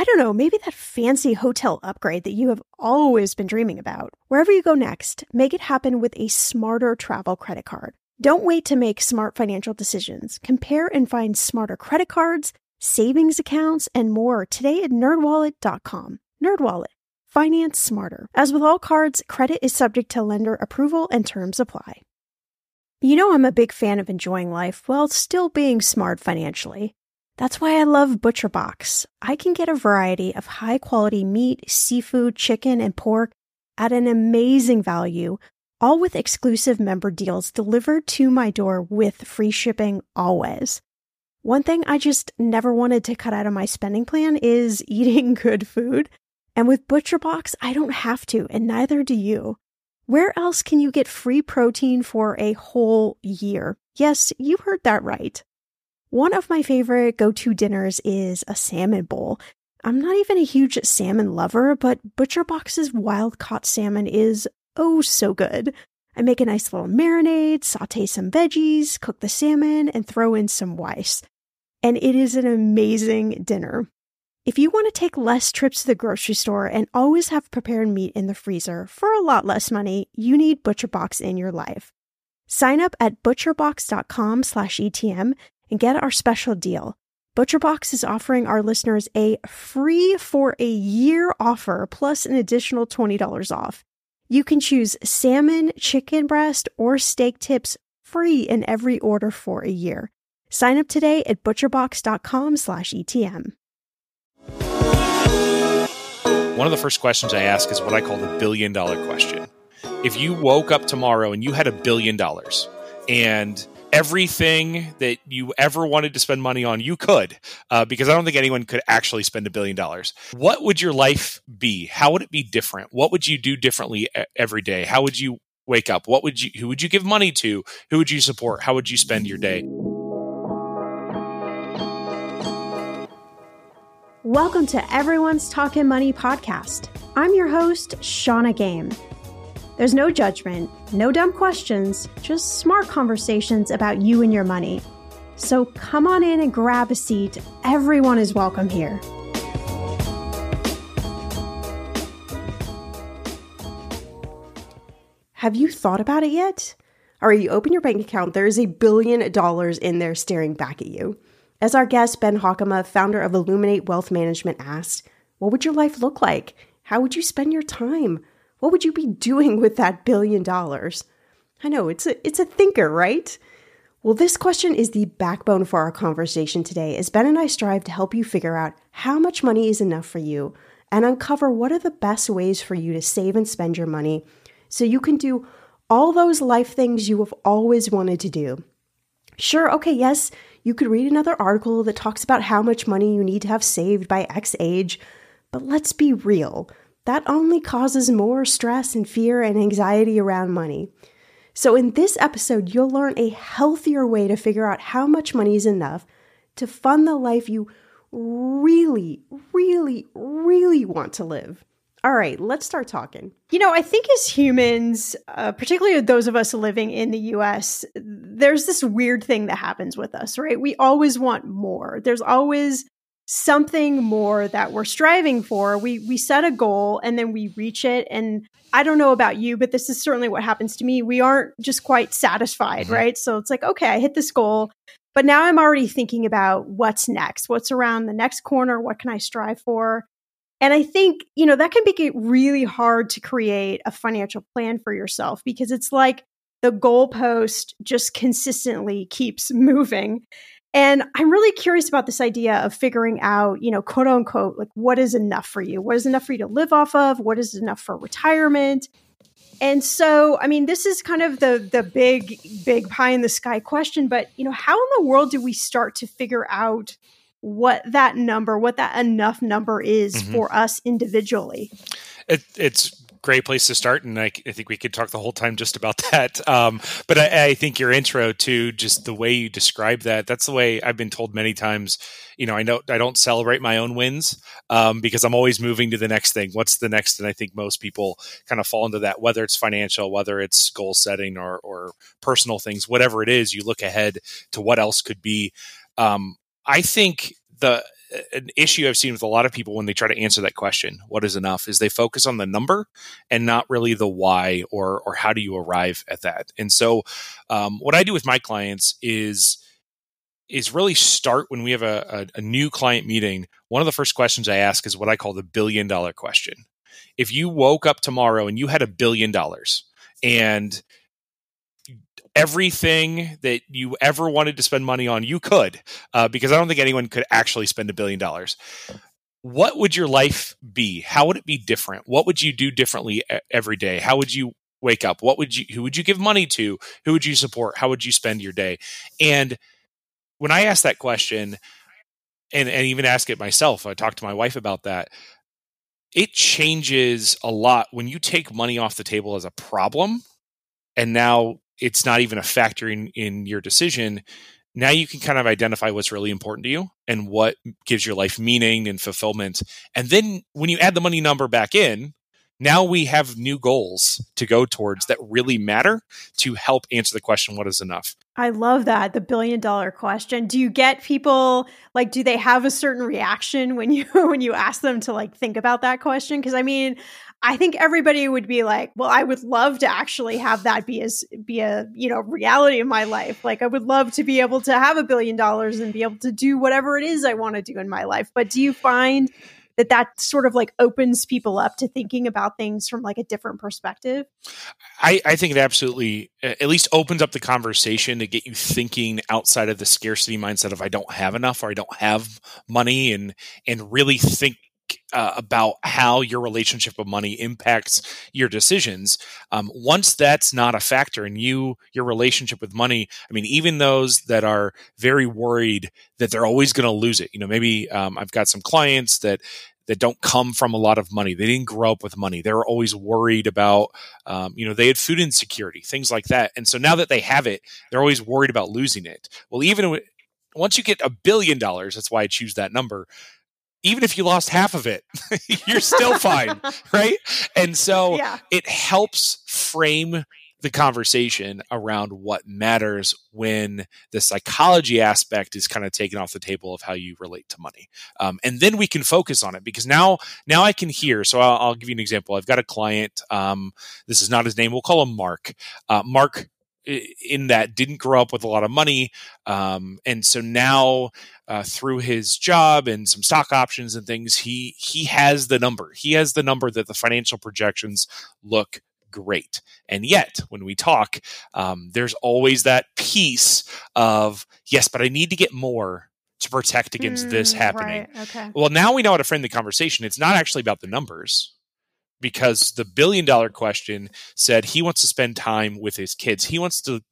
I don't know, maybe that fancy hotel upgrade that you have always been dreaming about. Wherever you go next, make it happen with a smarter travel credit card. Don't wait to make smart financial decisions. Compare and find smarter credit cards, savings accounts, and more today at nerdwallet.com. Nerdwallet. Finance smarter. As with all cards, credit is subject to lender approval and terms apply. You know I'm a big fan of enjoying life while still being smart financially. That's why I love ButcherBox. I can get a variety of high quality meat, seafood, chicken, and pork at an amazing value, all with exclusive member deals delivered to my door with free shipping always. One thing I just never wanted to cut out of my spending plan is eating good food. And with ButcherBox, I don't have to, and neither do you. Where else can you get free protein for a whole year? Yes, you heard that right. One of my favorite go to dinners is a salmon bowl. I'm not even a huge salmon lover, but ButcherBox's wild caught salmon is oh so good. I make a nice little marinade, saute some veggies, cook the salmon, and throw in some rice. And it is an amazing dinner. If you want to take less trips to the grocery store and always have prepared meat in the freezer for a lot less money, you need ButcherBox in your life. Sign up at butcherbox.com/etm and get our special deal. ButcherBox is offering our listeners a free for a year offer plus an additional $20 off. You can choose salmon, chicken breast, or steak tips free in every order for a year. Sign up today at butcherbox.com/etm. One of the first questions I ask is what I call the billion dollar question. If you woke up tomorrow and you had a billion dollars and everything that you ever wanted to spend money on, you could, uh, because I don't think anyone could actually spend a billion dollars. What would your life be? How would it be different? What would you do differently every day? How would you wake up? What would you? Who would you give money to? Who would you support? How would you spend your day? Welcome to Everyone's Talking Money podcast. I'm your host, Shannah Game. There's no judgment, no dumb questions, just smart conversations about you and your money. So come on in and grab a seat. Everyone is welcome here. Have you thought about it yet? All right, you open your bank account, there is a billion dollars in there staring back at you. As our guest, Ben Hockema, founder of Illuminate Wealth Management, asked, What would your life look like? How would you spend your time? What would you be doing with that billion dollars? I know it's a it's a thinker, right? Well, this question is the backbone for our conversation today as Ben and I strive to help you figure out how much money is enough for you and uncover what are the best ways for you to save and spend your money so you can do all those life things you have always wanted to do. Sure, okay, yes, you could read another article that talks about how much money you need to have saved by X age, but let's be real that only causes more stress and fear and anxiety around money. So, in this episode, you'll learn a healthier way to figure out how much money is enough to fund the life you really, really, really want to live. All right, let's start talking. You know, I think as humans, uh, particularly those of us living in the US, there's this weird thing that happens with us, right? We always want more. There's always something more that we're striving for. We we set a goal and then we reach it and I don't know about you, but this is certainly what happens to me. We aren't just quite satisfied, mm-hmm. right? So it's like, okay, I hit this goal, but now I'm already thinking about what's next. What's around the next corner? What can I strive for? And I think, you know, that can make it really hard to create a financial plan for yourself because it's like the goalpost just consistently keeps moving. And I'm really curious about this idea of figuring out, you know, quote unquote, like what is enough for you? What is enough for you to live off of? What is enough for retirement? And so, I mean, this is kind of the the big, big pie in the sky question. But you know, how in the world do we start to figure out what that number, what that enough number is mm-hmm. for us individually. It, it's great place to start, and I, I, think we could talk the whole time just about that. Um, but I, I, think your intro to just the way you describe that—that's the way I've been told many times. You know, I know I don't celebrate my own wins um, because I'm always moving to the next thing. What's the next? And I think most people kind of fall into that, whether it's financial, whether it's goal setting, or, or personal things, whatever it is. You look ahead to what else could be. Um, I think the an issue I've seen with a lot of people when they try to answer that question, what is enough, is they focus on the number and not really the why or or how do you arrive at that. And so, um, what I do with my clients is is really start when we have a, a, a new client meeting. One of the first questions I ask is what I call the billion dollar question. If you woke up tomorrow and you had a billion dollars and everything that you ever wanted to spend money on, you could, uh, because I don't think anyone could actually spend a billion dollars. What would your life be? How would it be different? What would you do differently every day? How would you wake up? What would you? Who would you give money to? Who would you support? How would you spend your day? And when I ask that question, and and even ask it myself, I talked to my wife about that. It changes a lot when you take money off the table as a problem, and now it's not even a factor in, in your decision now you can kind of identify what's really important to you and what gives your life meaning and fulfillment. And then when you add the money number back in now we have new goals to go towards that really matter to help answer the question what is enough? I love that the billion dollar question. Do you get people like do they have a certain reaction when you when you ask them to like think about that question? Because i mean I think everybody would be like, well, I would love to actually have that be as be a, you know, reality in my life. Like I would love to be able to have a billion dollars and be able to do whatever it is I want to do in my life. But do you find that that sort of like opens people up to thinking about things from like a different perspective? I, I think it absolutely at least opens up the conversation to get you thinking outside of the scarcity mindset of I don't have enough or I don't have money and and really think uh, about how your relationship with money impacts your decisions um, once that's not a factor in you your relationship with money i mean even those that are very worried that they're always going to lose it you know maybe um, i've got some clients that that don't come from a lot of money. They didn't grow up with money. They're always worried about um, you know they had food insecurity things like that. And so now that they have it they're always worried about losing it. Well even once you get a billion dollars that's why i choose that number even if you lost half of it, you're still fine, right? And so yeah. it helps frame the conversation around what matters when the psychology aspect is kind of taken off the table of how you relate to money. Um, and then we can focus on it because now now i can hear. So i'll, I'll give you an example. I've got a client um, this is not his name. We'll call him mark. Uh, mark in that didn't grow up with a lot of money um, and so now uh, through his job and some stock options and things he he has the number he has the number that the financial projections look great and yet when we talk um, there's always that piece of yes but i need to get more to protect against mm, this happening right. okay. well now we know how to frame the conversation it's not actually about the numbers because the billion dollar question said he wants to spend time with his kids. He wants to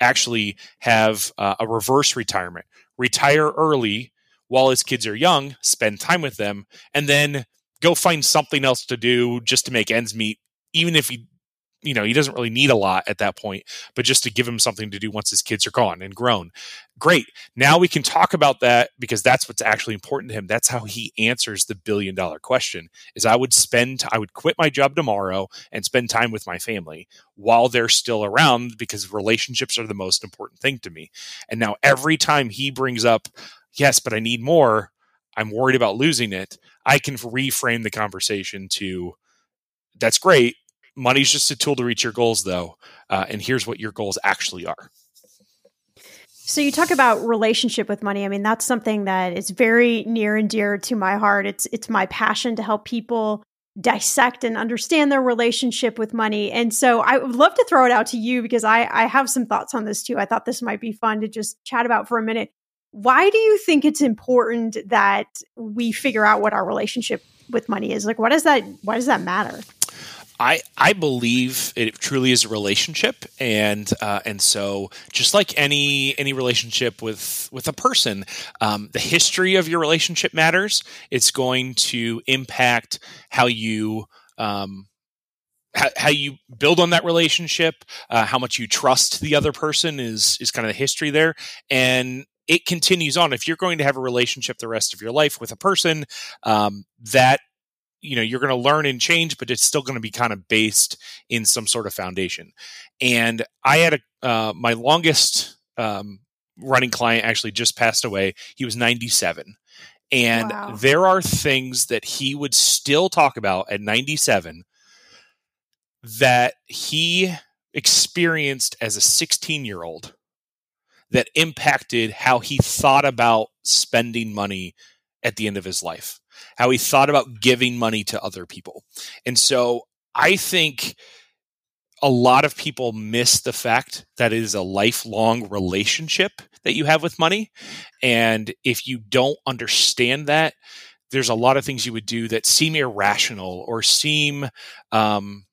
actually have uh, a reverse retirement, retire early while his kids are young, spend time with them, and then go find something else to do just to make ends meet, even if he you know he doesn't really need a lot at that point but just to give him something to do once his kids are gone and grown. Great. Now we can talk about that because that's what's actually important to him. That's how he answers the billion dollar question is i would spend i would quit my job tomorrow and spend time with my family while they're still around because relationships are the most important thing to me. And now every time he brings up yes but i need more i'm worried about losing it i can reframe the conversation to that's great money's just a tool to reach your goals though uh, and here's what your goals actually are. So you talk about relationship with money. I mean that's something that is very near and dear to my heart. It's it's my passion to help people dissect and understand their relationship with money. And so i would love to throw it out to you because i i have some thoughts on this too. I thought this might be fun to just chat about for a minute. Why do you think it's important that we figure out what our relationship with money is? Like what does that why does that matter I I believe it truly is a relationship, and uh, and so just like any any relationship with with a person, um, the history of your relationship matters. It's going to impact how you. Um, how, how you build on that relationship, uh, how much you trust the other person is is kind of the history there, and it continues on. If you're going to have a relationship the rest of your life with a person, um, that you know you're going to learn and change but it's still going to be kind of based in some sort of foundation. And i had a uh, my longest um, running client actually just passed away. He was 97 and wow. there are things that he would still talk about at 97 that he experienced as a 16 year old that impacted how he thought about spending money at the end of his life how he thought about giving money to other people. And so I think a lot of people miss the fact that it is a lifelong relationship that you have with money. And if you don't understand that, there's a lot of things you would do that seem irrational or seem um,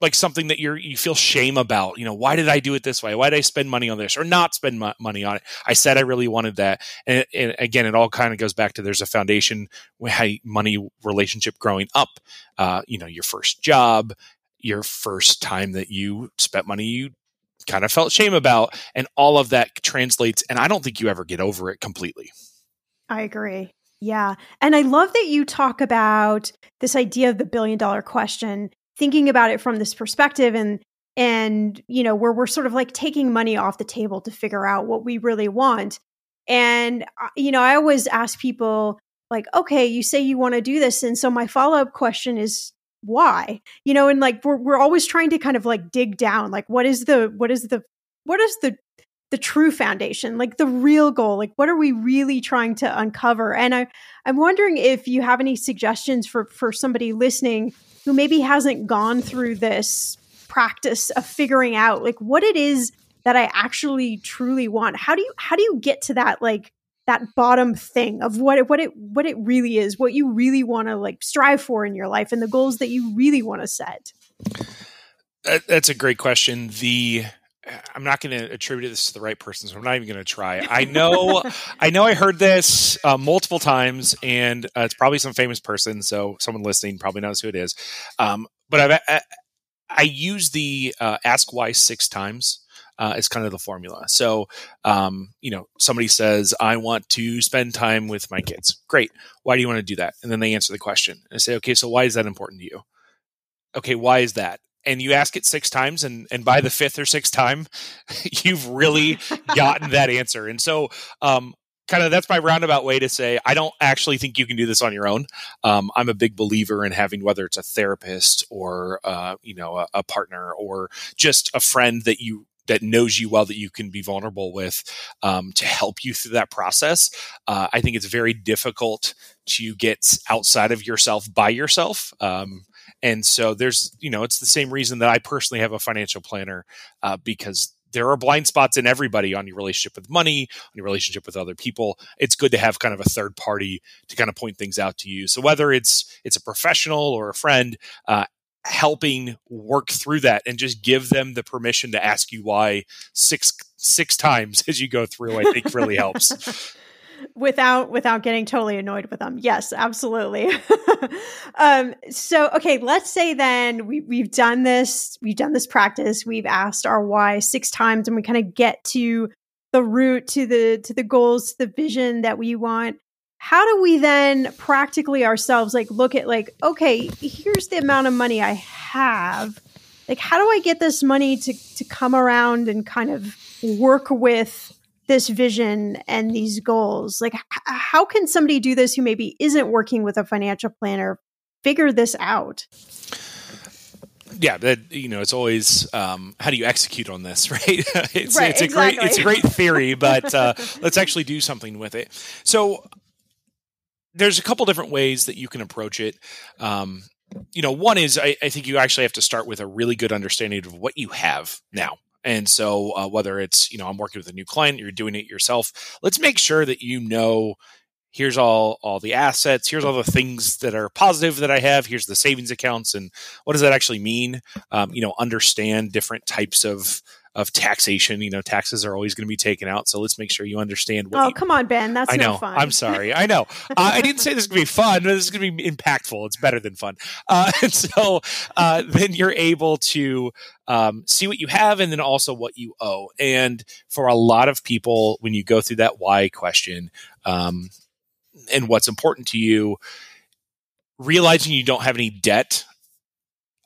like something that you're you feel shame about you know why did i do it this way? Why did i spend money on this or not spend money on it? I said i really wanted that. And, and again it all kind of goes back to there's a foundation money relationship growing up. Uh, you know your first job your first time that you spent money you kind of felt shame about and all of that translates and i don't think you ever get over it completely. I agree. Yeah. And i love that you talk about this idea of the billion dollar question thinking about it from this perspective and and you know where we're sort of like taking money off the table to figure out what we really want. And uh, you know i always ask people like okay you say you want to do this and so my follow-up question is why? You know and like we're, we're always trying to kind of like dig down like what is the what is the what is the the true foundation like the real goal? Like what are we really trying to uncover? And i i'm wondering if you have any suggestions for for somebody listening who maybe hasn't gone through this practice of figuring out like what it is that I actually truly want. How do you how do you get to that like that bottom thing of what it, what it what it really is, what you really want to like strive for in your life and the goals that you really want to set? That's a great question. The I'm not going to attribute this to the right person, so I'm not even going to try. I know, I know, I heard this uh, multiple times, and uh, it's probably some famous person. So someone listening probably knows who it is. Um, but I've, I, I use the uh, ask why six times. Uh, as kind of the formula. So, um, you know, somebody says, I want to spend time with my kids. Great. Why do you want to do that? And then they answer the question. And I say, okay, so why is that important to you? Okay, why is that? And you ask it six times and and by the fifth or sixth time you've really gotten that answer. And so um kind of that's my roundabout way to say i don't actually think you can do this on your own. Um, i'm a big believer in having whether it's a therapist or uh, you know a, a, partner or just a friend that you that knows you well that you can be vulnerable with um, to help you through that process. Uh, i think it's very difficult to get outside of yourself by yourself. Um, and so there's, you know, it's the same reason that I personally have a financial planner uh, because there are blind spots in everybody on your relationship with money, on your relationship with other people. It's good to have kind of a third party to kind of point things out to you. So whether it's it's a professional or a friend, uh, helping work through that and just give them the permission to ask you why six six times as you go through, I think really helps. without without getting totally annoyed with them. Yes absolutely. Um so okay let's say then we, we've done this we've done this practice we've asked our why six times and we kind of get to the root to the to the goals the vision that we want. How do we then practically ourselves like look at like okay here's the amount of money i have. Like how do i get this money to to come around and kind of work with this vision and these goals like h- how can somebody do this who maybe isn't working with a financial planner figure this out? Yeah that you know it's always um, how do you execute on this right? It's, right, it's exactly. a great it's a great theory but uh, let's actually do something with it. So there's a couple different ways that you can approach it. Um, you know one is I, I think you actually have to start with a really good understanding of what you have now and so, uh, whether it's, you know, I'm working with a new client, you're doing it yourself, let's make sure that you know here's all all the assets here's all the things that are positive that i have here's the savings accounts and what does that actually mean? Um, you know understand different types of of taxation. You know, taxes are always going to be taken out, so let's make sure you understand. What oh, you, come on, Ben, that's I know. No fun. I'm sorry. I know. uh, I didn't say this is going to be fun. But This is going to be impactful. It's better than fun. Uh, and so uh, then you're able to um, see what you have and then also what you owe. And for a lot of people, when you go through that why question um, and what's important to you, realizing you don't have any debt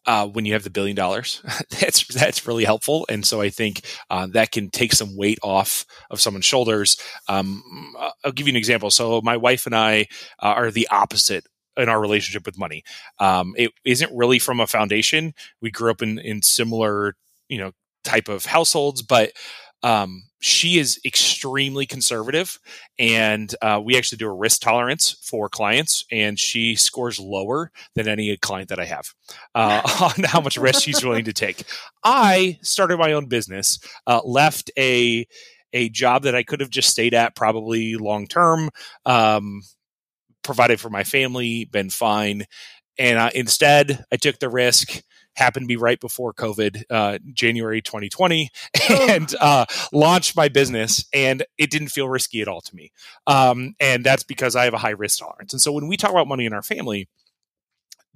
uh, when you have the billion dollars. that's that's really helpful, and so I think uh, that can take some weight off of someone's shoulders. Um, I'll give you an example. So my wife and I uh, are the opposite in our relationship with money. Um, it isn't really from a foundation. We grew up in in similar, you know, type of households, but um, she is extremely conservative, and uh, we actually do a risk tolerance for clients, and she scores lower than any client that I have uh, on how much risk she's willing to take. I started my own business, uh, left a a job that I could have just stayed at probably long term, um, provided for my family, been fine, and uh, instead I took the risk happened to be right before COVID, uh, January 2020, and uh, launched my business. And it didn't feel risky at all to me. Um, and that's because I have a high risk tolerance. And so when we talk about money in our family,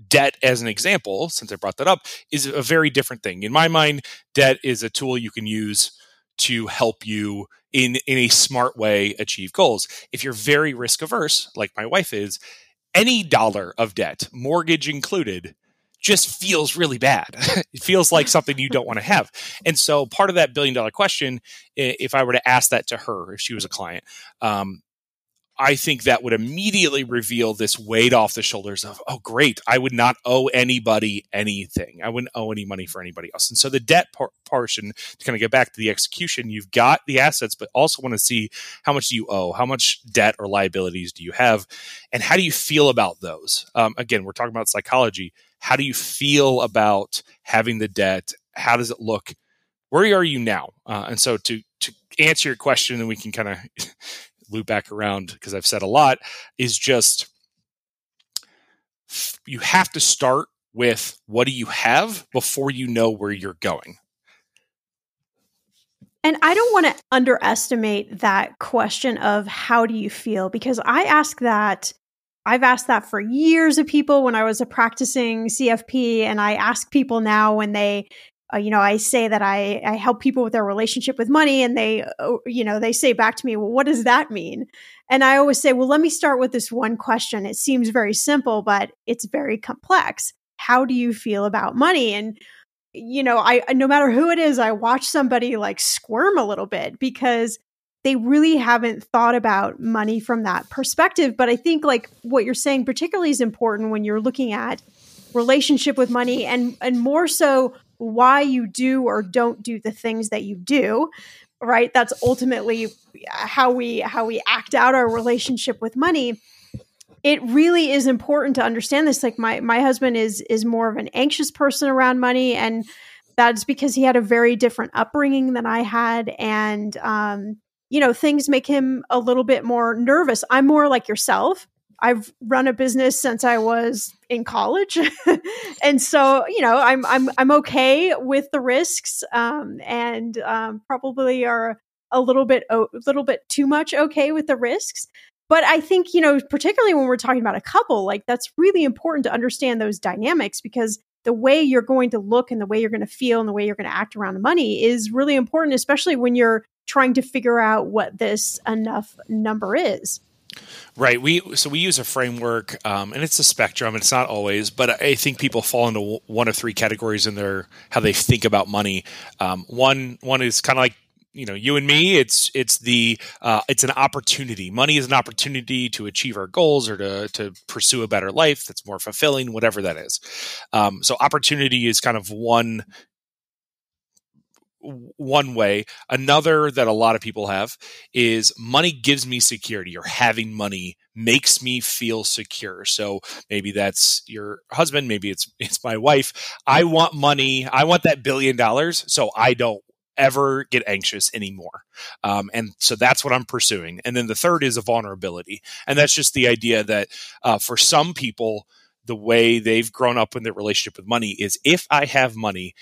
debt as an example since i brought that up is a very different thing in my mind debt is a tool you can use to help you in in a smart way achieve goals if you're very risk averse like my wife is any dollar of debt mortgage included just feels really bad. it feels like something you don't want to have. And so, part of that billion dollar question, if I were to ask that to her, if she was a client, um, I think that would immediately reveal this weight off the shoulders of, oh, great, I would not owe anybody anything. I wouldn't owe any money for anybody else. And so the debt por- portion, to kind of get back to the execution, you've got the assets, but also want to see how much do you owe? How much debt or liabilities do you have? And how do you feel about those? Um, again, we're talking about psychology. How do you feel about having the debt? How does it look? Where are you now? Uh, and so to to answer your question, and we can kind of loop back around because I've said a lot, is just you have to start with what do you have before you know where you're going. And I don't want to underestimate that question of how do you feel because I ask that I've asked that for years of people when I was a practicing CFP, and I ask people now when they, uh, you know, I say that I I help people with their relationship with money, and they, uh, you know, they say back to me, well, what does that mean? And I always say, well, let me start with this one question. It seems very simple, but it's very complex. How do you feel about money? And you know, I no matter who it is, I watch somebody like squirm a little bit because they really haven't thought about money from that perspective. But I think like what you're saying particularly is important when you're looking at relationship with money and and more so why you do or don't do the things that you do right? That's ultimately how we how we act out our relationship with money. It really is important to understand this. Like my my husband is is more of an anxious person around money and that's because he had a very different upbringing than I had. And um you know, things make him a little bit more nervous. I'm more like yourself. I've run a business since I was in college, and so you know I'm I'm I'm okay with the risks, um, and um, probably are a little bit a little bit too much okay with the risks. But I think you know, particularly when we're talking about a couple, like that's really important to understand those dynamics because the way you're going to look and the way you're going to feel and the way you're going to act around the money is really important, especially when you're trying to figure out what this enough number is. Right. We so we use a framework, um, and it's a spectrum. It's not always, but I think people fall into one of three categories in their how they think about money. Um, one one is kind of like you know you and me. It's it's the uh, it's an opportunity. Money is an opportunity to achieve our goals or to to pursue a better life that's more fulfilling, whatever that is. Um, so opportunity is kind of one one way. Another that a lot of people have is money gives me security or having money makes me feel secure. So maybe that's your husband, maybe it's it's my wife. I want money. I want that billion dollars so I don't ever get anxious anymore. Um, and so that's what I'm pursuing. And then the third is a vulnerability. And that's just the idea that uh, for some people, the way they've grown up in their relationship with money is if I have money,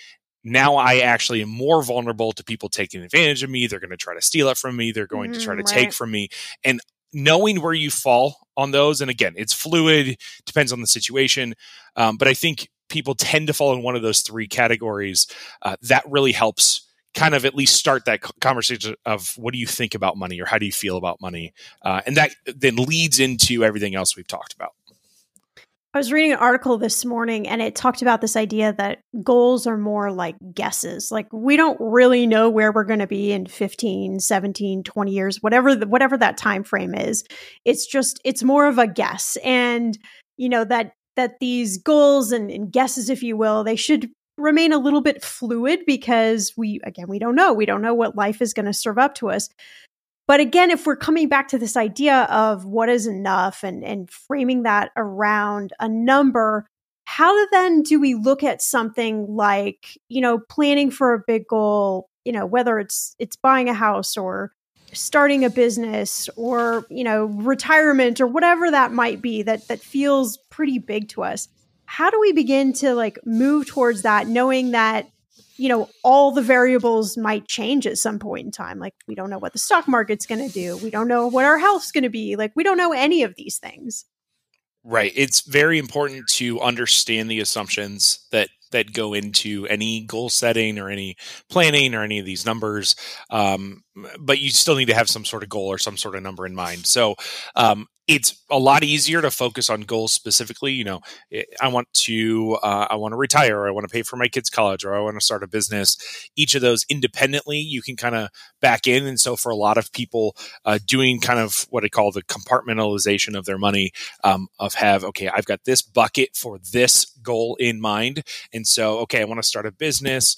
now I actually am more vulnerable to people taking advantage of me. They're going to try to steal it from me. They're going mm, to try to mm-hmm, right. take from me. And knowing where you fall on those, and again, it's fluid, depends on the situation. Um, but I think people tend to fall in one of those three categories. Uh, that really helps kind of at least start that conversation of what do you think about money or how do you feel about money? Uh, and that then leads into everything else we've talked about. I was reading an article this morning and it talked about this idea that goals are more like guesses. Like we don't really know where we're going to be in 15, 17, 20 years, whatever the, whatever that time frame is. It's just it's more of a guess. And you know that that these goals and, and guesses if you will, they should remain a little bit fluid because we again we don't know. We don't know what life is going to serve up to us. But again, if we're coming back to this idea of what is enough and, and framing that around a number, how then do we look at something like, you know, planning for a big goal, you know, whether it's it's buying a house or starting a business or, you know, retirement or whatever that might be that that feels pretty big to us. How do we begin to like move towards that knowing that you know, all the variables might change at some point in time. Like, we don't know what the stock market's going to do. We don't know what our health's going to be. Like, we don't know any of these things. Right. It's very important to understand the assumptions that that go into any goal setting or any planning or any of these numbers. Um, but you still need to have some sort of goal or some sort of number in mind. So um, it's a lot easier to focus on goals specifically. You know, eh, I want to, uh, I want to retire, or I want to pay for my kids' college, or I want to start a business. Each of those independently, you can kind of back in. And so, for a lot of people, uh, doing kind of what I call the compartmentalization of their money, um, of have okay, I've got this bucket for this goal in mind, and so okay, I want to start a business.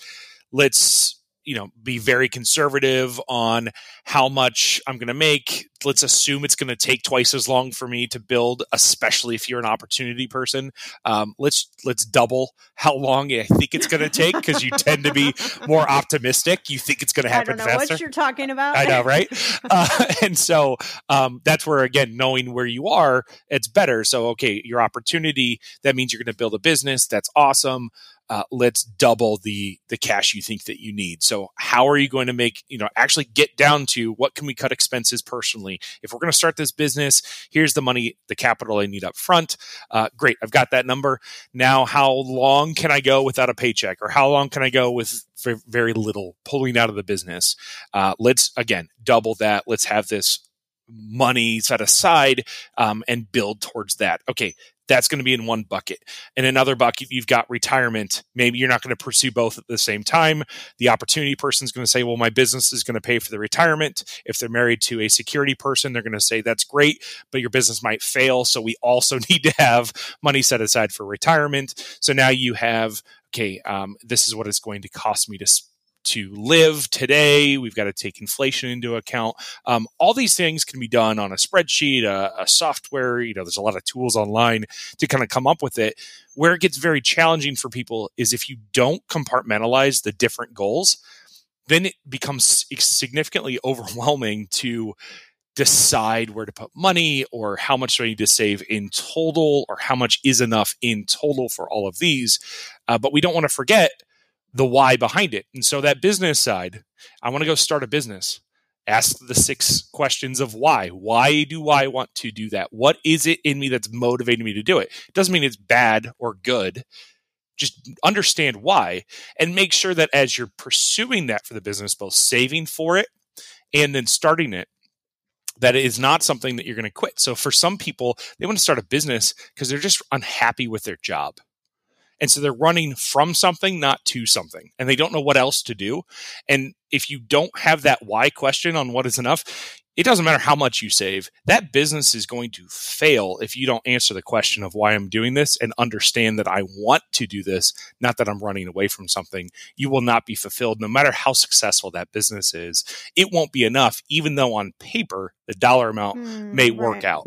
Let's you know be very conservative on how much i'm going to make. Let's assume it's going to take twice as long for me to build especially if you're an opportunity person. Um, let's let's double how long i think it's going to take because you tend to be more optimistic. You think it's going to happen I don't know faster. what you're talking about. I know right? Uh, and so um, that's where again knowing where you are it's better. So okay your opportunity that means you're going to build a business. That's awesome uh, let's double the the cash you think that you need. So how are you going to make you know actually get down to what can we cut expenses personally? If we're going to start this business, here's the money, the capital I need up front. Uh, great, I've got that number. Now, how long can I go without a paycheck, or how long can I go with very little pulling out of the business? Uh, let's again double that. Let's have this money set aside um, and build towards that. Okay, that's going to be in one bucket. In another bucket, you've got retirement. Maybe you're not going to pursue both at the same time. The opportunity person is going to say, well, my business is going to pay for the retirement. If they're married to a security person, they're going to say, that's great, but your business might fail. So we also need to have money set aside for retirement. So now you have, okay, um, this is what it's going to cost me to to live today. We've got to take inflation into account. Um, all these things can be done on a spreadsheet, a, a software. You know, there's a lot of tools online to kind of come up with it. Where it gets very challenging for people is if you don't compartmentalize the different goals, then it becomes significantly overwhelming to decide where to put money or how much do I need to save in total or how much is enough in total for all of these. Uh, but we don't want to forget the why behind it. And so that business side, I want to go start a business. Ask the six questions of why. Why do I want to do that? What is it in me that's motivating me to do it? It doesn't mean it's bad or good. Just understand why and make sure that as you're pursuing that for the business, both saving for it and then starting it, that it is not something that you're going to quit. So for some people, they want to start a business because they're just unhappy with their job. And so they're running from something, not to something, and they don't know what else to do. And if you don't have that why question on what is enough, it doesn't matter how much you save. That business is going to fail if you don't answer the question of why I'm doing this and understand that I want to do this, not that I'm running away from something. You will not be fulfilled no matter how successful that business is. It won't be enough, even though on paper the dollar amount mm, may right. work out.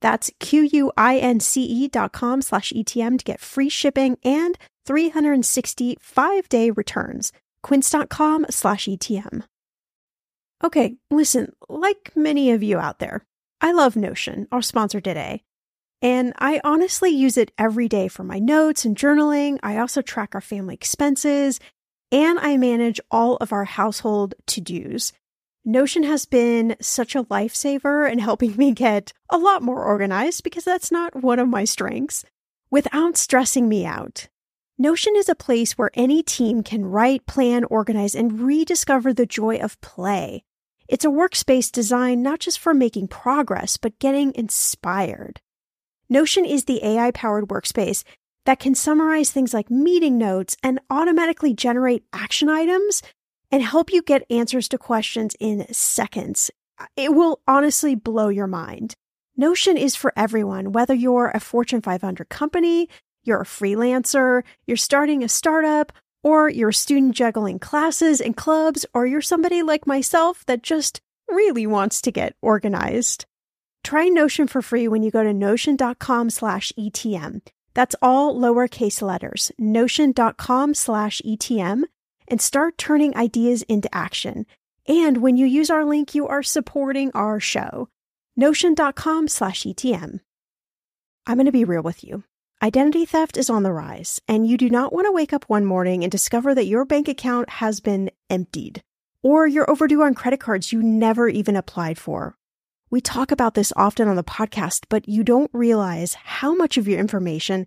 That's Q-U-I-N-C-E dot com slash ETM to get free shipping and 365 day returns. Quince.com slash ETM. Okay, listen, like many of you out there, I love Notion, our sponsor today. And I honestly use it every day for my notes and journaling. I also track our family expenses and I manage all of our household to dos. Notion has been such a lifesaver in helping me get a lot more organized because that's not one of my strengths without stressing me out. Notion is a place where any team can write, plan, organize, and rediscover the joy of play. It's a workspace designed not just for making progress, but getting inspired. Notion is the AI powered workspace that can summarize things like meeting notes and automatically generate action items and help you get answers to questions in seconds. It will honestly blow your mind. Notion is for everyone, whether you're a Fortune 500 company, you're a freelancer, you're starting a startup, or you're a student juggling classes and clubs, or you're somebody like myself that just really wants to get organized. Try Notion for free when you go to notion.com slash ETM. That's all lowercase letters, notion.com slash ETM and start turning ideas into action. And when you use our link, you are supporting our show. Notion.com slash ETM. I'm going to be real with you. Identity theft is on the rise, and you do not want to wake up one morning and discover that your bank account has been emptied, or you're overdue on credit cards you never even applied for. We talk about this often on the podcast, but you don't realize how much of your information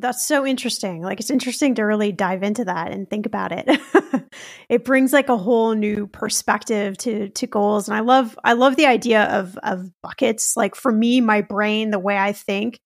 That's so interesting. Like it's interesting to really dive into that and think about it. it brings like a whole new perspective to to goals and I love I love the idea of of buckets. Like for me my brain the way I think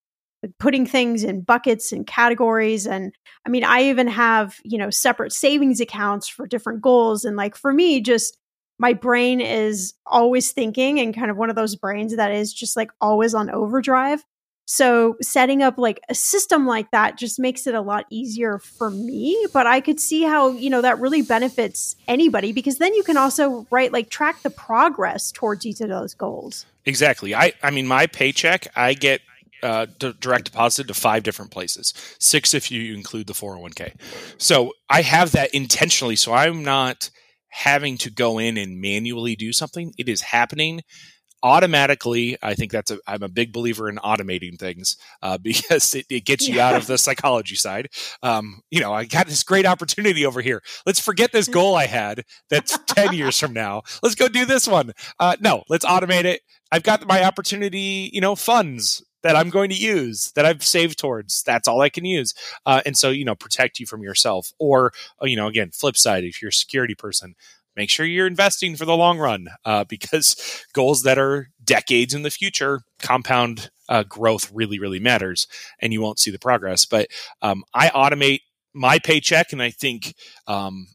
putting things in buckets and categories and I mean I even have, you know, separate savings accounts for different goals and like for me just my brain is always thinking and kind of one of those brains that is just like always on overdrive. So setting up like a system like that just makes it a lot easier for me, but I could see how, you know, that really benefits anybody because then you can also right like track the progress towards each of those goals. Exactly. I I mean my paycheck, I get uh, direct deposit to five different places, six if you include the 401k. So I have that intentionally. So I'm not having to go in and manually do something. It is happening automatically i think that's a i'm a big believer in automating things uh, because it, it, gets you yeah. out of the psychology side. Um, you know i got this great opportunity over here. Let's forget this goal i had that's 10 years from now. Let's go do this one. Uh, no let's automate it. I've got my opportunity you know funds that i'm going to use that i've saved towards. That's all i can use. Uh, and so you know protect you from yourself. Or uh, you know again flip side if you're a security person make sure you're investing for the long run uh, because goals that are decades in the future compound uh, growth really really matters and you won't see the progress. But um, i automate my paycheck and i think um,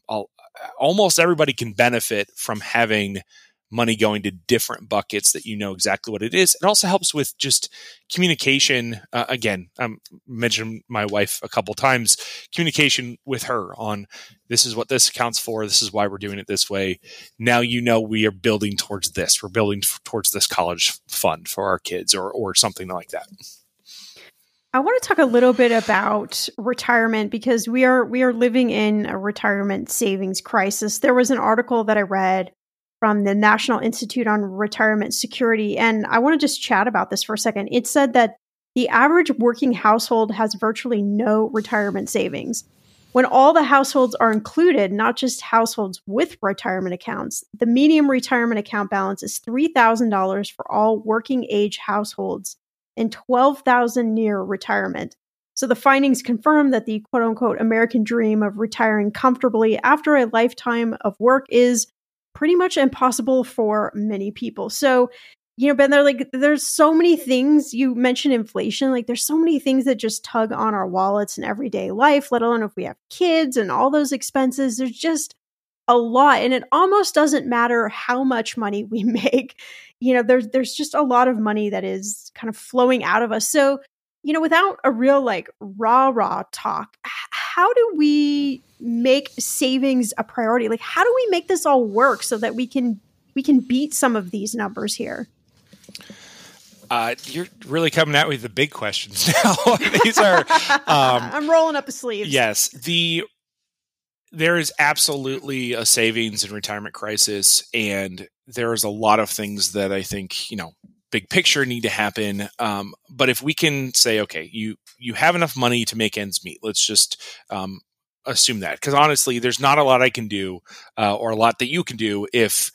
almost everybody can benefit from having money going to different buckets that you know exactly what it is. It also helps with just communication. Uh, again, I mentioned my wife a couple times. Communication with her on this is what this accounts for. This is why we're doing it this way. Now you know we are building towards this. We're building towards this college fund for our kids, or or something like that. I want to talk a little bit about retirement because we are we are living in a retirement savings crisis. There was an article that I read from the National Institute on Retirement Security. And I want to just chat about this for a second. It said that the average working household has virtually no retirement savings. When all the households are included, not just households with retirement accounts, the median retirement account balance is $3,000 for all working age households and 12,000 near retirement. So the findings confirm that the quote unquote American dream of retiring comfortably after a lifetime of work is pretty much impossible for many people. So, you know, Ben, they're like there's so many things you mentioned inflation. Like there's so many things that just tug on our wallets in everyday life, let alone if we have kids and all those expenses. There's just a lot. And it almost doesn't matter how much money we make. You know, there's there's just a lot of money that is kind of flowing out of us. So you know, without a real like raw, raw talk, how do we make savings a priority? Like, how do we make this all work so that we can we can beat some of these numbers here? Uh, you're really coming at me with the big questions now. these are. Um, I'm rolling up the sleeves. Yes, the there is absolutely a savings and retirement crisis, and there is a lot of things that I think you know big picture need to happen. Um, but if we can say, okay, you you have enough money to make ends meet, let's just um, assume that. Because honestly, there's not a lot I can do, uh, or a lot that you can do if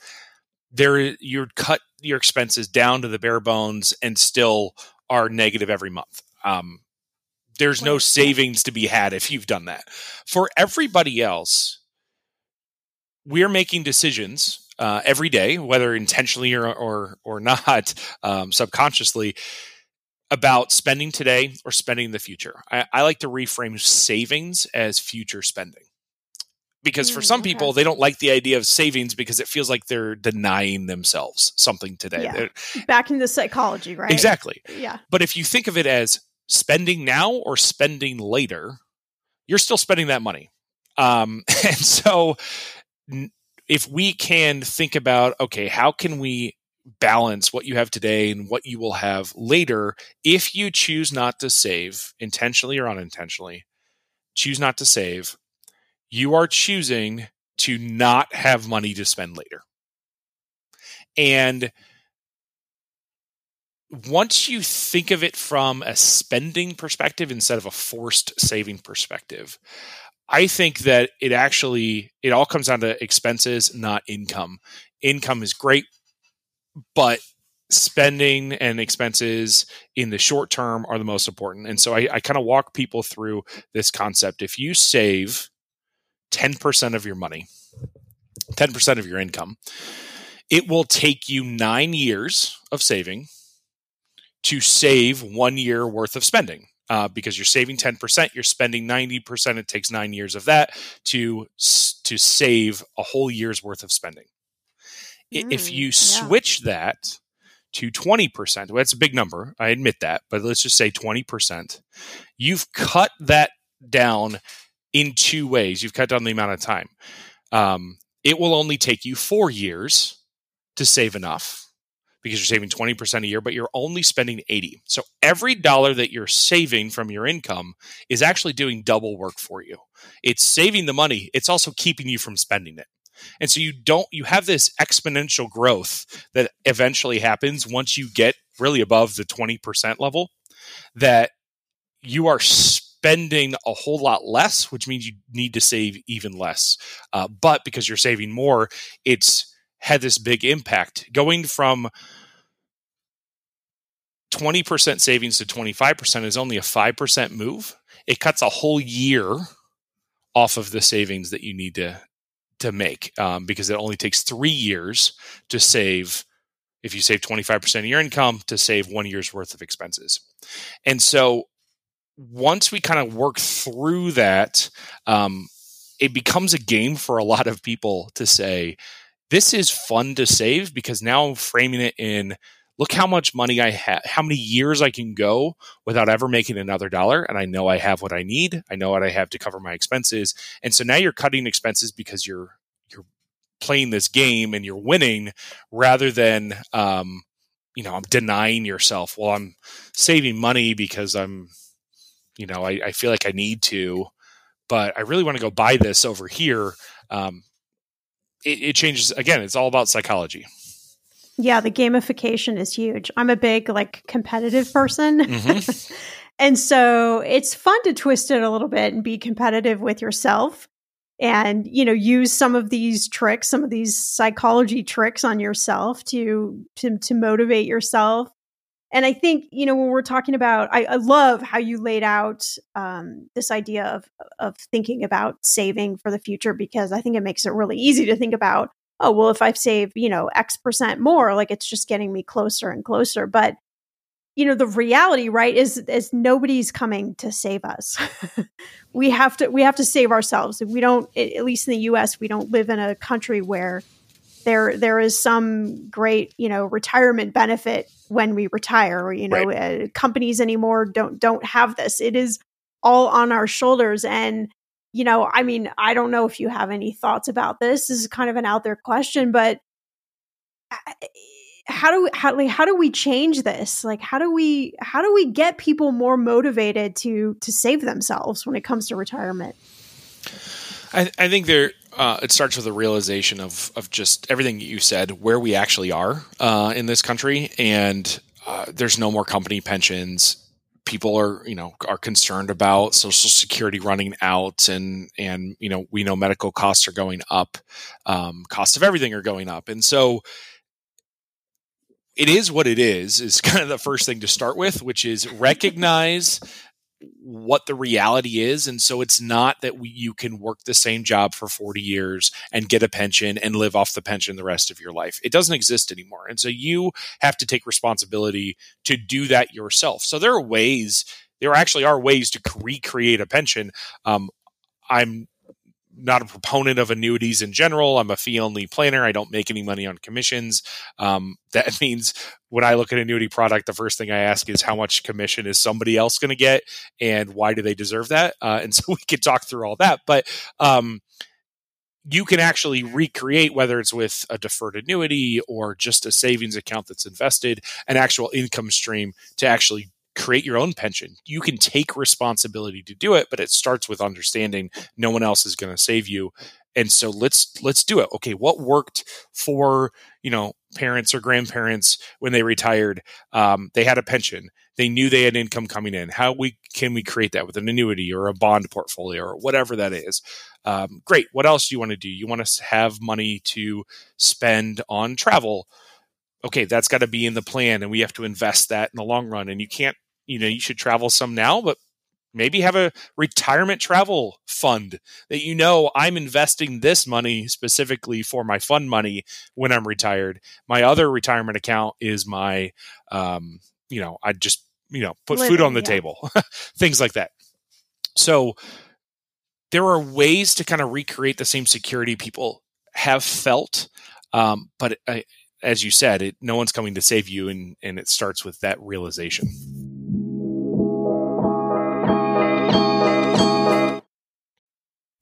there you cut your expenses down to the bare bones and still are negative every month. Um, there's no savings to be had if you've done that. For everybody else, we're making decisions uh, every day, whether intentionally or or, or not, um, subconsciously, about spending today or spending the future. I, I, like to reframe savings as future spending. Because for mm, some people, they don't like the idea of savings because it feels like they're denying themselves something today. Yeah. Back into psychology, right? Exactly. Yeah. But if you think of it as spending now or spending later, you're still spending that money. Um, and so if we can think about okay how can we balance what you have today and what you will have later if you choose not to save intentionally or unintentionally choose not to save you are choosing to not have money to spend later. And once you think of it from a spending perspective instead of a forced saving perspective I think that it actually it all comes down to expenses, not income. Income is great, but spending and expenses in the short term are the most important. And so I, I kind of walk people through this concept. If you save 10% of your money, 10% of your income, it will take you nine years of saving to save one year worth of spending. Uh, because you're saving 10%, you're spending 90%. It takes nine years of that to to save a whole year's worth of spending. Mm, if you yeah. switch that to 20%, well, that's a big number. I admit that, but let's just say 20%. You've cut that down in two ways. You've cut down the amount of time. Um, it will only take you four years to save enough because you're saving 20% a year, but you're only spending 80. So every dollar that you're saving from your income is actually doing double work for you. It's saving the money, it's also keeping you from spending it. And so you don't you have this exponential growth that eventually happens once you get really above the 20% level that you are spending a whole lot less, which means you need to save even less. Uh, but because you're saving more, it's had this big impact going from 20% savings to 25% is only a 5% move. It cuts a whole year off of the savings that you need to to make um, because it only takes three years to save if you save 25% of your income to save one year's worth of expenses and so once we kind of work through that um, it becomes a game for a lot of people to say this is fun to save because now i'm framing it in look how much money I have, how many years I can go without ever making another dollar. And I know I have what I need. I know what I have to cover my expenses. And so now you're cutting expenses because you're, you're playing this game and you're winning rather than, um, you know, I'm denying yourself. Well, I'm saving money because I'm, you know, I, I feel like I need to, but I really want to go buy this over here. Um, it, it changes again. It's all about psychology. Yeah, the gamification is huge. I'm a big like competitive person. Mm-hmm. and so it's fun to twist it a little bit and be competitive with yourself and you know use some of these tricks some of these psychology tricks on yourself to to, to motivate yourself and i think you know when we're talking about i, I love how you laid out um, this idea of of thinking about saving for the future because i think it makes it really easy to think about oh, well, if I save, you know, X percent more, like it's just getting me closer and closer. But, you know, the reality, right, is is nobody's coming to save us. we have to we have to save ourselves. We don't at least in the US, we don't live in a country where there there is some great, you know, retirement benefit when we retire or you know, right. uh, companies anymore don't don't have this. It is all on our shoulders and you know, I mean, I don't know if you have any thoughts about this. This is kind of an out there question, but how do we, how, how do we change this? Like, how do we how do we get people more motivated to to save themselves when it comes to retirement? I, I think there uh, it starts with a realization of of just everything you said, where we actually are uh, in this country, and uh, there's no more company pensions. People are you know are concerned about social security running out and and you know we know medical costs are going up. Um, costs of everything are going up. And so it is what it is is kind of the first thing to start with which is recognize what the reality is and so it's not that we, you can work the same job for 40 years and get a pension and live off the pension the rest of your life. It doesn't exist anymore and so you have to take responsibility to do that yourself. So there are ways there actually are ways to recreate a pension. Um, i'm not a proponent of annuities in general. I'm a fee only planner. I don't make any money on commissions. Um, that means when I look at an annuity product, the first thing I ask is how much commission is somebody else going to get and why do they deserve that? Uh, and so we could talk through all that. But um, you can actually recreate, whether it's with a deferred annuity or just a savings account that's invested, an actual income stream to actually create your own pension. You can take responsibility to do it, but it starts with understanding no one else is going to save you. And so let's let's do it. Okay, what worked for you know parents or grandparents when they retired? Um, they had a pension. They knew they had income coming in. How we can we create that with an annuity or a bond portfolio or whatever that is? Um, great. What else do you want to do? You want to have money to spend on travel okay, that's got to be in the plan and we have to invest that in the long run. And you can't, you know, you should travel some now, but maybe have a retirement travel fund that you know I'm investing this money specifically for my fund money when I'm retired. My other retirement account is my, um, you know, I just, you know, put Living, food on the yeah. table, things like that. So there are ways to kind of recreate the same security people have felt. Um, but uh, as you said, it, no one's coming to save you. And, and it starts with that realization.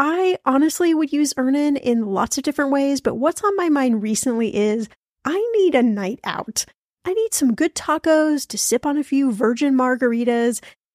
I honestly would use Earnin in lots of different ways, but what's on my mind recently is I need a night out. I need some good tacos to sip on a few virgin margaritas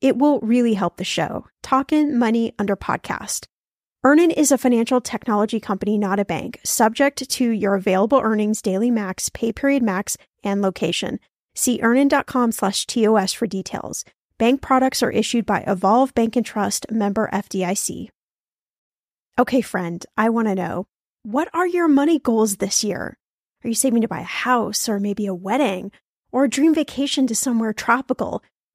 It will really help the show. Talkin' Money under podcast. Earnin is a financial technology company, not a bank, subject to your available earnings, daily max, pay period max, and location. See earnin.com slash TOS for details. Bank products are issued by Evolve Bank and Trust member FDIC. Okay, friend, I want to know what are your money goals this year? Are you saving to buy a house or maybe a wedding or a dream vacation to somewhere tropical?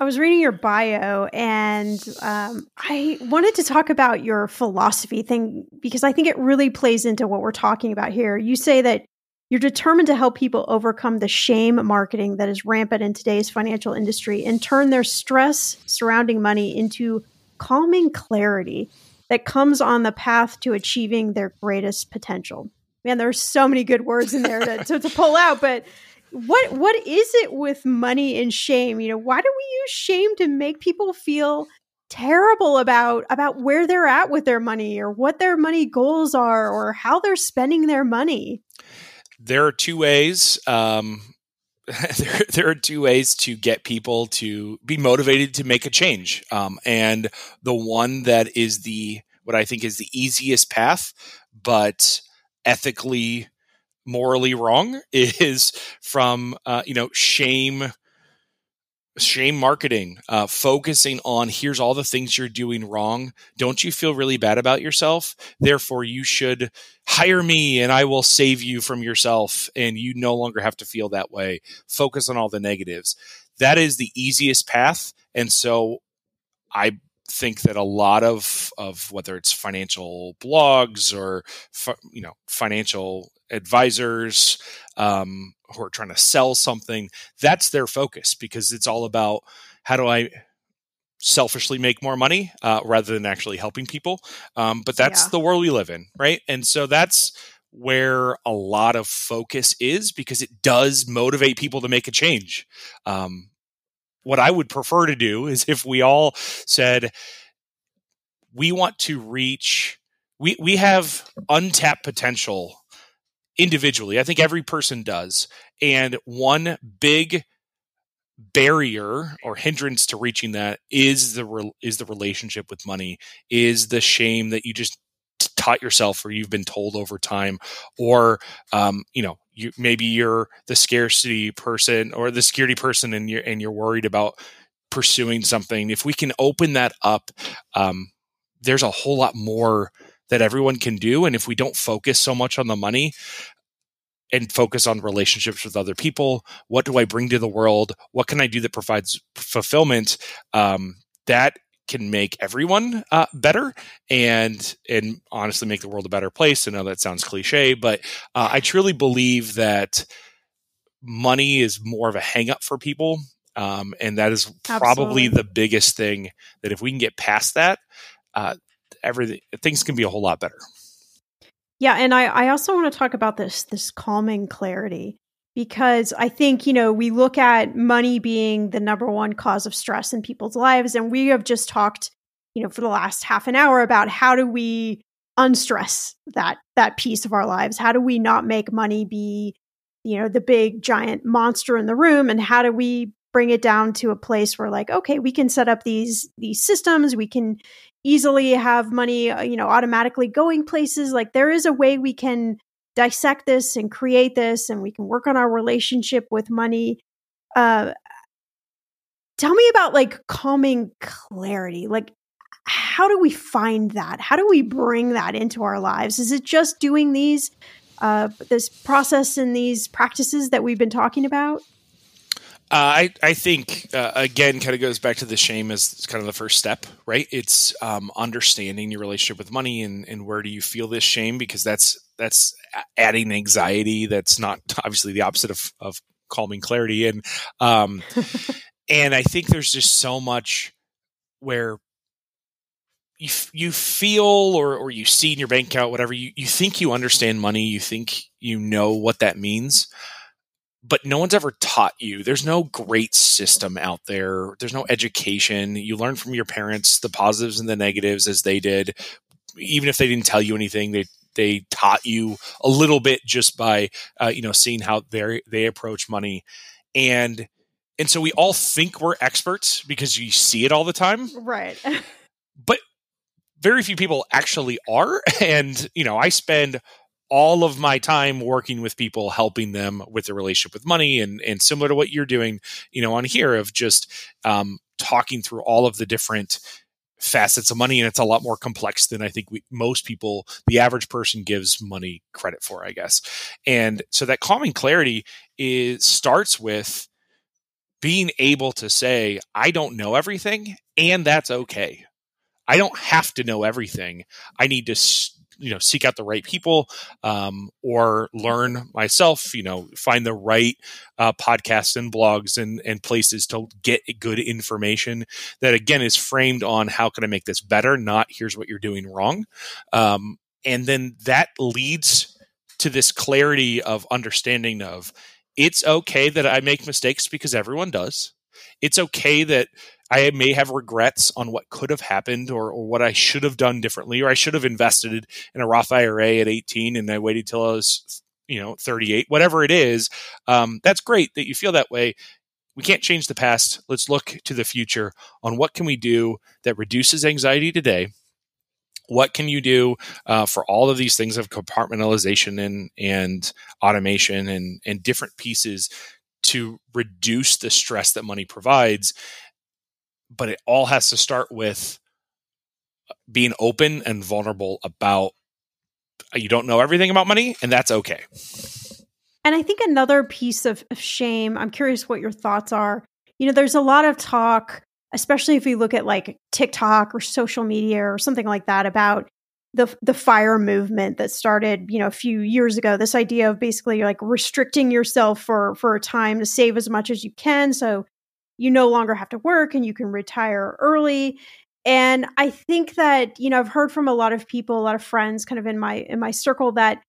I was reading your bio and um, I wanted to talk about your philosophy thing because I think it really plays into what we're talking about here. You say that you're determined to help people overcome the shame marketing that is rampant in today's financial industry and turn their stress surrounding money into calming clarity that comes on the path to achieving their greatest potential. Man, there's so many good words in there to, to, to pull out, but what what is it with money and shame? You know, why do we use shame to make people feel terrible about about where they're at with their money or what their money goals are or how they're spending their money there are two ways um, there, there are two ways to get people to be motivated to make a change um, and the one that is the what i think is the easiest path but ethically morally wrong is from uh, you know shame shame marketing, uh, focusing on here's all the things you're doing wrong. Don't you feel really bad about yourself? Therefore, you should hire me and I will save you from yourself. And you no longer have to feel that way. Focus on all the negatives. That is the easiest path. And so I think that a lot of, of whether it's financial blogs or, you know, financial advisors, um, who are trying to sell something, that's their focus because it's all about how do I selfishly make more money uh, rather than actually helping people. Um, but that's yeah. the world we live in, right? And so that's where a lot of focus is because it does motivate people to make a change. Um, what I would prefer to do is if we all said, we want to reach, we, we have untapped potential individually. I think every person does. And one big barrier or hindrance to reaching that is the re- is the relationship with money is the shame that you just taught yourself or you've been told over time or um, you know you maybe you're the scarcity person or the security person and you're and you're worried about pursuing something if we can open that up um, there's a whole lot more that everyone can do. And if we don't focus so much on the money and focus on relationships with other people, what do I bring to the world? What can I do that provides fulfillment? Um, that can make everyone uh, better and and honestly make the world a better place. I know that sounds cliche, but uh, I truly believe that money is more of a hangup for people. Um, and that is probably Absolutely. the biggest thing that if we can get past that, uh, everything things can be a whole lot better. Yeah, and I, I also want to talk about this this calming clarity because I think, you know, we look at money being the number one cause of stress in people's lives. And we have just talked, you know, for the last half an hour about how do we unstress that that piece of our lives? How do we not make money be, you know, the big giant monster in the room? And how do we bring it down to a place where like, okay, we can set up these these systems, we can easily have money, uh, you know, automatically going places. Like there is a way we can dissect this and create this and we can work on our relationship with money. Uh, tell me about like calming clarity. Like, how do we find that? How do we bring that into our lives? Is it just doing these, uh, this process and these practices that we've been talking about? Uh, I I think uh, again kind of goes back to the shame as kind of the first step, right? It's um, understanding your relationship with money and and where do you feel this shame because that's that's adding anxiety. That's not obviously the opposite of of calming clarity and um and I think there's just so much where you you feel or or you see in your bank account whatever you you think you understand money, you think you know what that means but no one's ever taught you. There's no great system out there. There's no education. You learn from your parents the positives and the negatives as they did. Even if they didn't tell you anything, they they taught you a little bit just by uh, you know seeing how they they approach money, and and so we all think we're experts because you see it all the time, right? but very few people actually are, and you know I spend all of my time working with people, helping them with their relationship with money, and and similar to what you're doing, you know, on here of just um, talking through all of the different facets of money, and it's a lot more complex than I think we, most people, the average person, gives money credit for, I guess. And so that calming clarity is starts with being able to say, I don't know everything, and that's okay. I don't have to know everything. I need to you know seek out the right people um, or learn myself you know find the right uh, podcasts and blogs and, and places to get good information that again is framed on how can i make this better not here's what you're doing wrong. Um, and then that leads to this clarity of understanding of it's okay that i make mistakes because everyone does. It's okay that I may have regrets on what could have happened or, or what I should have done differently, or I should have invested in a Roth IRA at 18 and I waited till I was, you know, 38, whatever it is. Um, that's great that you feel that way. We can't change the past. Let's look to the future on what can we do that reduces anxiety today what can you do uh, for all of these things of compartmentalization and and automation and and different pieces to reduce the stress that money provides but it all has to start with uh, being open and vulnerable about uh, you don't know everything about money and that's okay. And i think another piece of, of shame i'm curious what your thoughts are. You know there's a lot of talk especially if you look at like tiktok or social media or something like that about the the fire movement that started you know a few years ago. This idea of basically like restricting yourself for for a time to save as much as you can. So you no longer have to work and you can retire early. And i think that you know i've heard from a lot of people a lot of friends kind of in my in my circle that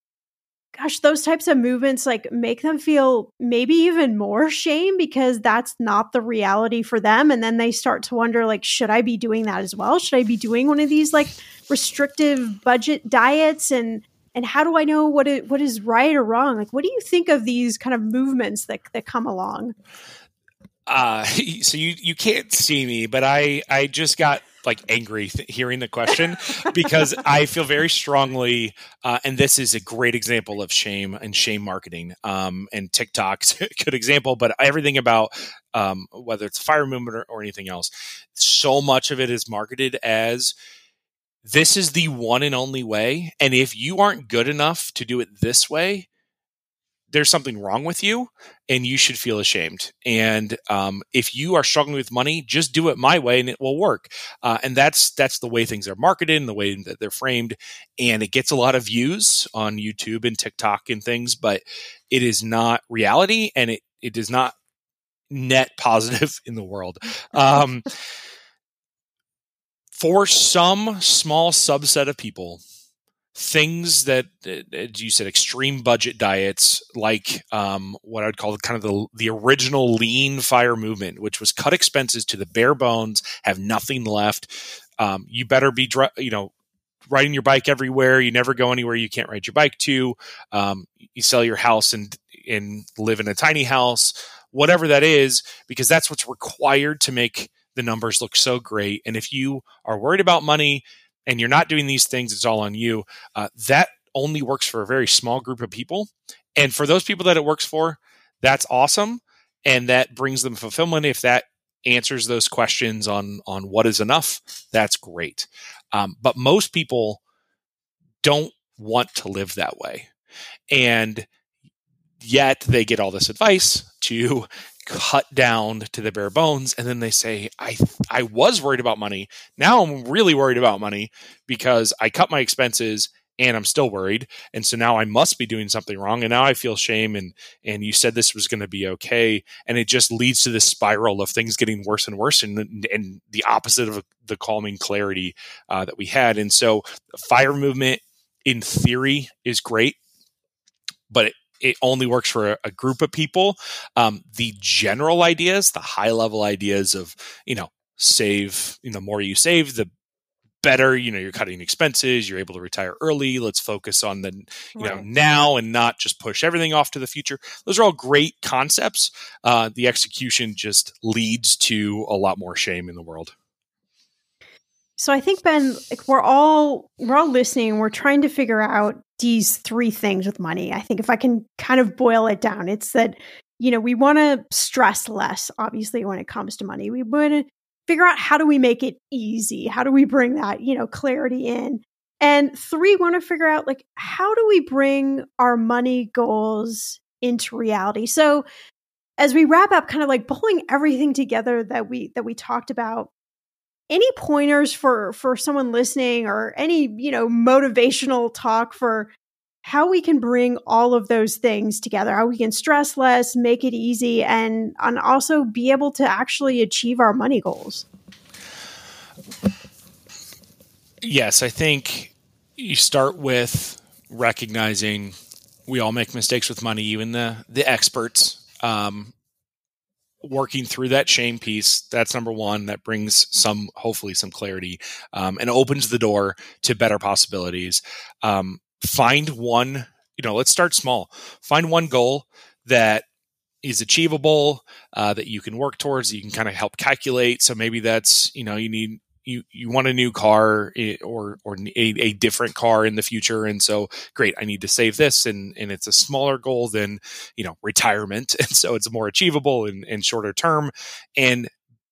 gosh those types of movements like make them feel maybe even more shame because that's not the reality for them. And then they start to wonder like should i be doing that as well? Should i be doing one of these like restrictive budget diets? And and how do i know what it, what is right or wrong? Like what do you think of these kind of movements that that come along uh, so you you can't see me, but I I just got like angry th- hearing the question because I feel very strongly, uh, and this is a great example of shame and shame marketing. Um, and TikTok's a good example, but everything about um, whether it's fire movement or, or anything else, so much of it is marketed as this is the one and only way, and if you aren't good enough to do it this way, there's something wrong with you and you should feel ashamed. And um, if you are struggling with money, just do it my way and it will work. Uh, and that's that's the way things are marketed and the way that they're framed. And it gets a lot of views on YouTube and TikTok and things, but it is not reality and it, it does not net positive in the world. Um, for some small subset of people, things that, as you said, extreme budget diets, like um, what I would call kind of the the original lean fire movement, which was cut expenses to the bare bones, have nothing left. Um, you better be, you know, riding your bike everywhere. You never go anywhere you can't ride your bike to. Um, you sell your house and and live in a tiny house, whatever that is, because that's what's required to make the numbers look so great. And if you are worried about money, and you're not doing these things, it's all on you. Uh, that only works for a very small group of people. And for those people that it works for, that's awesome. And that brings them fulfillment. If that answers those questions on, on what is enough, that's great. Um, but most people don't want to live that way. And yet they get all this advice to cut down to the bare bones and then they say i i was worried about money. Now i'm really worried about money because i cut my expenses and i'm still worried and so now i must be doing something wrong and now i feel shame and and you said this was going to be okay and it just leads to this spiral of things getting worse and worse and and the opposite of the calming clarity uh, that we had and so fire movement in theory is great but it, it only works for a, group of people. Um, the general ideas, the high level ideas of, you know, save, you know, the more you save, the better, you know, you're cutting expenses, you're able to retire early. Let's focus on the, you right. know, now and not just push everything off to the future. Those are all great concepts. Uh, the execution just leads to a lot more shame in the world. So I think Ben, like we're all we're all listening. We're trying to figure out these three things with money. I think if I can kind of boil it down, it's that you know we want to stress less. Obviously, when it comes to money, we want to figure out how do we make it easy. How do we bring that you know clarity in? And three, want to figure out like how do we bring our money goals into reality. So as we wrap up, kind of like pulling everything together that we that we talked about any pointers for for someone listening or any you know motivational talk for how we can bring all of those things together how we can stress less make it easy and and also be able to actually achieve our money goals? Yes i think you start with recognizing we all make mistakes with money even the the experts. Um, working through that shame piece that's number one that brings some hopefully some clarity um, and opens the door to better possibilities. Um, find one you know let's start small. Find one goal that is achievable uh, that you can work towards you can kind of help calculate. So maybe that's you know you need you you want a new car eh, or or a, a, different car in the future. And so great i need to save this and and it's a smaller goal than you know retirement. And so it's more achievable and, and shorter term. And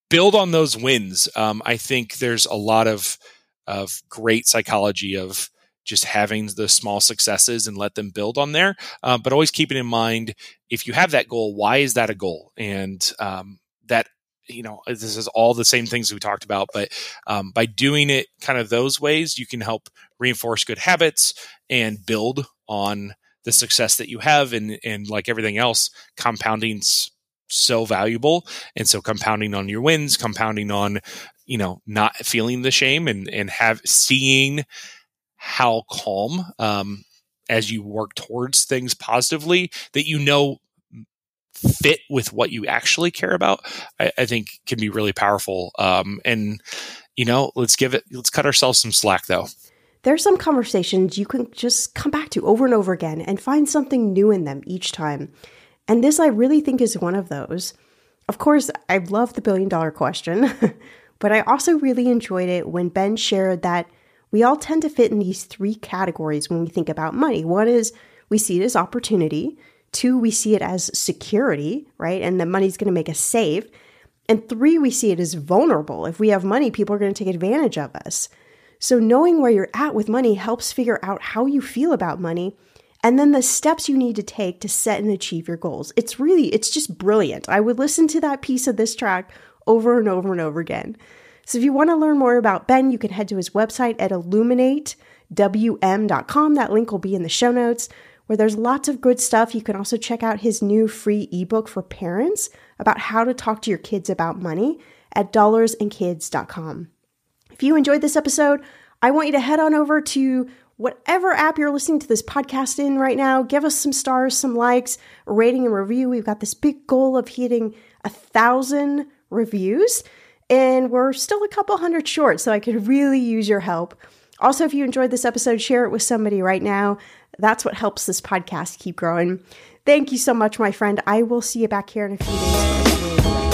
build on those wins. Um, i think there's a lot of of great psychology of just having the small successes and let them build on there. Uh, but always keeping in mind if you have that goal why is that a goal? And um, that you know this is all the same things we talked about but um, by doing it kind of those ways you can help reinforce good habits and build on the success that you have and and like everything else compounding's so valuable. And so compounding on your wins compounding on you know not feeling the shame and and have seeing how calm um, as you work towards things positively that you know fit with what you actually care about, I, I think can be really powerful. Um, and you know, let's give it, let's cut ourselves some slack though. There's some conversations you can just come back to over and over again and find something new in them each time. And this, I really think, is one of those. Of course, I love the billion dollar question, but I also really enjoyed it when Ben shared that we all tend to fit in these three categories when we think about money. One is we see it as opportunity. Two, we see it as security, right? And the money's going to make us safe. And three, we see it as vulnerable. If we have money, people are going to take advantage of us. So, knowing where you're at with money helps figure out how you feel about money and then the steps you need to take to set and achieve your goals. It's really, it's just brilliant. I would listen to that piece of this track over and over and over again. So, if you want to learn more about Ben, you can head to his website at illuminatewm.com. That link will be in the show notes where there's lots of good stuff. You can also check out his new free ebook for parents about how to talk to your kids about money at dollarsandkids.com. If you enjoyed this episode, I want you to head on over to whatever app you're listening to this podcast in right now. Give us some stars, some likes, rating and review. We've got this big goal of hitting a thousand reviews, and we're still a couple hundred short, so I could really use your help. Also, if you enjoyed this episode, share it with somebody right now. That's what helps this podcast keep growing. Thank you so much, my friend. I will see you back here in a few days.